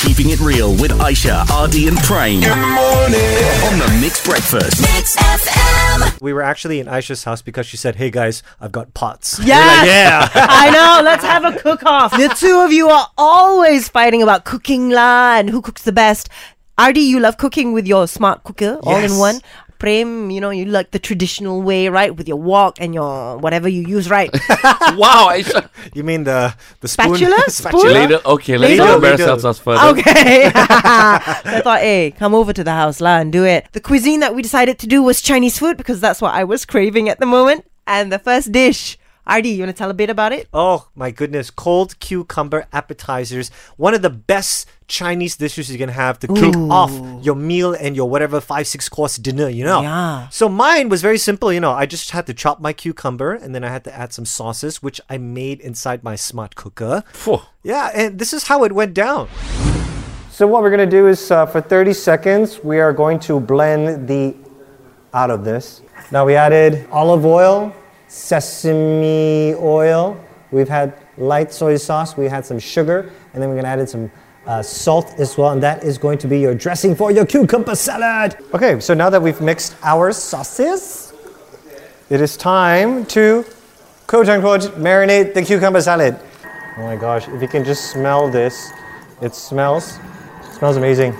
Keeping It Real with Aisha, RD, and Prem. Good morning. On the Mixed Breakfast. Mix FM. We were actually in Aisha's house because she said, "Hey guys, I've got pots." We're Yes. like, yeah. I know. Let's have a cook off. The two of you are always fighting about cooking lah and who cooks the best. RD, you love cooking with your smart cooker all in one. Prem, you know, you like the traditional way, right? With your wok and your whatever you use, right? wow, Aisha. You mean the the spoon? Spatula? Spoon? Later, okay, let's Later? not embarrass Later. ourselves further. Okay. I thought, hey, come over to the house lah and do it. The cuisine that we decided to do was Chinese food because that's what I was craving at the moment. And the first dish, RD, you want to tell a bit about it? Oh my goodness, cold cucumber appetizers. One of the best Chinese dishes you can have to kick off your meal and your whatever five, six course dinner, you know. Yeah. So mine was very simple, you know. I just had to chop my cucumber and then I had to add some sauces, which I made inside my smart cooker. Phew. Yeah, and this is how it went down. So what we're going to do is uh, for 30 seconds, we are going to blend the out of this. Now we added olive oil, sesame oil. We've had light soy sauce. We had some sugar, and then we're to add in some uh, salt as well, and that is going to be your dressing for your cucumber salad. Okay, so now that we've mixed our sauces, it is time to quote unquote marinate the cucumber salad. Oh my gosh, if you can just smell this, it smells smells amazing.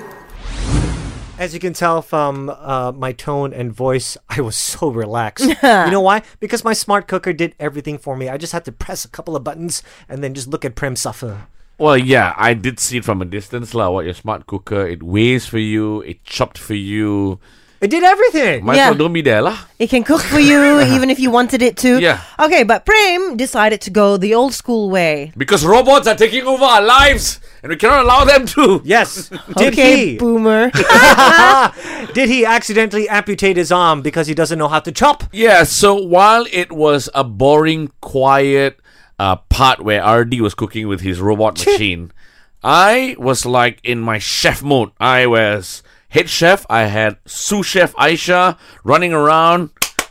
As you can tell from uh, my tone and voice, I was so relaxed. you know why? Because my smart cooker did everything for me. I just had to press a couple of buttons and then just look at Prem suffer. Well, yeah, I did see it from a distance, lah. What your smart cooker, it weighs for you, it chopped for you. It did everything. Might Yeah. well don't be there, lah. It can cook for you even if you wanted it to. Yeah. Okay, but Prem decided to go the old school way. Because robots are taking over our lives, and we cannot allow them to. Yes. Did okay, he? boomer. Did he accidentally amputate his arm because he doesn't know how to chop? Yeah, so while it was a boring, quiet uh, part where RD was cooking with his robot machine, I was like in my chef mode. I was head chef. I had sous chef Aisha running around.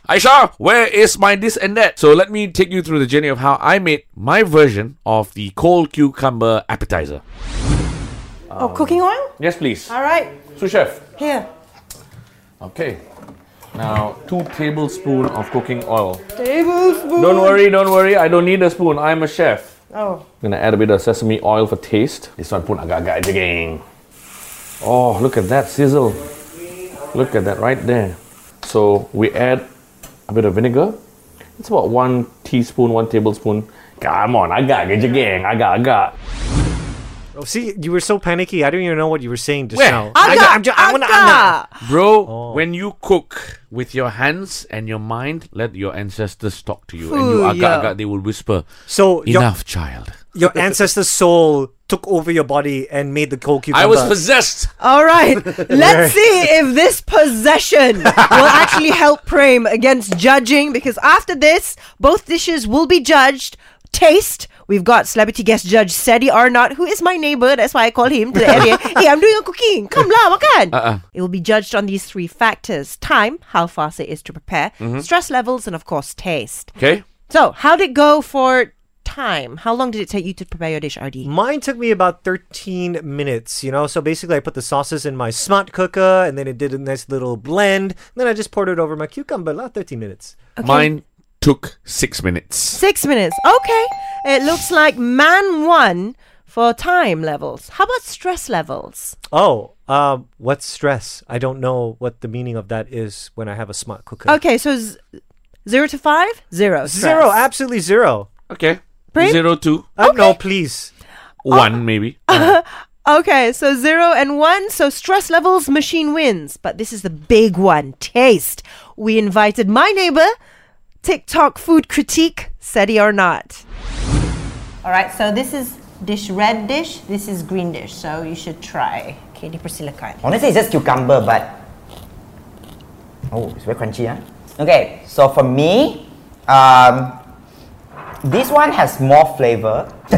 Aisha, where is my this and that? So let me take you through the journey of how I made my version of the cold cucumber appetizer. oh, cooking oil? Yes, please. All right, Sous chef. here. Okay. Now, two tablespoons of cooking oil. Tablespoon. Don't worry, don't worry. I don't need a spoon. I'm a chef. Oh, Gonna add a bit of sesame oil for taste. This one pun agak-agak je, geng. Oh, look at that sizzle. Look at that right there. So we add a bit of vinegar. It's about one teaspoon, one tablespoon. Come on, agak je, geng. Agak-agak. Oh, see, you were so panicky. I don't even know what you were saying just Where? now. aga, I'm ju- I wanna- I'm not- aga. Bro, oh. when you cook with your hands and your mind, let your ancestors talk to you. and you Ooh, yeah. agak-agak, they will whisper, So your, enough, child. your ancestor's soul took over your body and made the cold cucumber. I was possessed. All right, let's see if this possession will actually help Prem against judging because after this, both dishes will be judged. Taste. We've got celebrity guest judge Ceddy Arnott, who is my neighbor. That's why I call him to the area. hey, I'm doing a cooking. Come lah, makan. Uh-uh. It will be judged on these three factors: time, how fast it is to prepare, mm-hmm. stress levels, and of course, taste. Okay? So, how did it go for time? How long did it take you to prepare your dish, RD? Mine took me about 13 minutes, you know. So basically, I put the sauces in my smart cooker and then it did a nice little blend. And then I just poured it over my cucumber. Not 13 minutes. Mine took six minutes. Six minutes. Okay. It looks like man won for time levels. How about stress levels? Oh, um, what's stress? I don't know what the meaning of that is when I have a smart cooker. Okay, so z- zero to five? Zero. stress. Zero, absolutely zero. Okay. Prem? Zero, two, Uh, No, please. one, maybe. Okay, so zero and one. So stress levels, machine wins. But this is the big one taste. We invited my neighbor, TikTok food critique, Ceddy or not. All right, so this is dish red dish, this is green dish. So you should try. Okay, dipersilakan. Honestly, it's just cucumber, but oh, it's very crunchy, huh? Okay, so for me, um, this one has more flavor.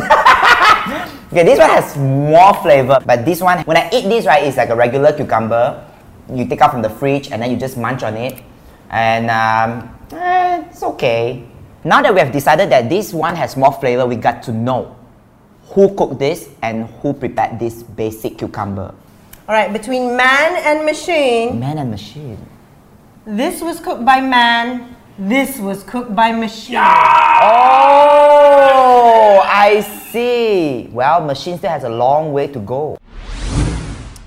okay, this one has more flavor, but this one, when I eat this, right, it's like a regular cucumber. You take out from the fridge and then you just munch on it, and um, eh, it's okay. Now that we have decided that this one has more flavor, we got to know who cooked this and who prepared this basic cucumber. All right, between man and machine, Man and machine. this was cooked by man, this was cooked by machine. Oh, I see. Well, machine still has a long way to go.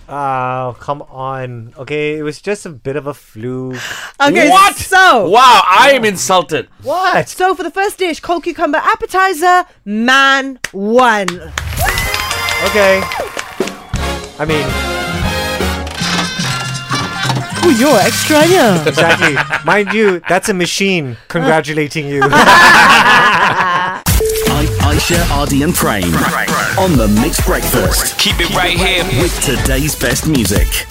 Oh, come on. Okay, it was just a bit of a fluke. Okay, What? so Wow, I am insulted. What? so for the first dish, cold cucumber appetizer, man won. Okay. I mean, Oh, you're extra, yeah. exactly. Mind you, that's a machine congratulating you. I- Aisha, RD, and Prem on the Mixed Breakfast Keep it right here. with today's best music.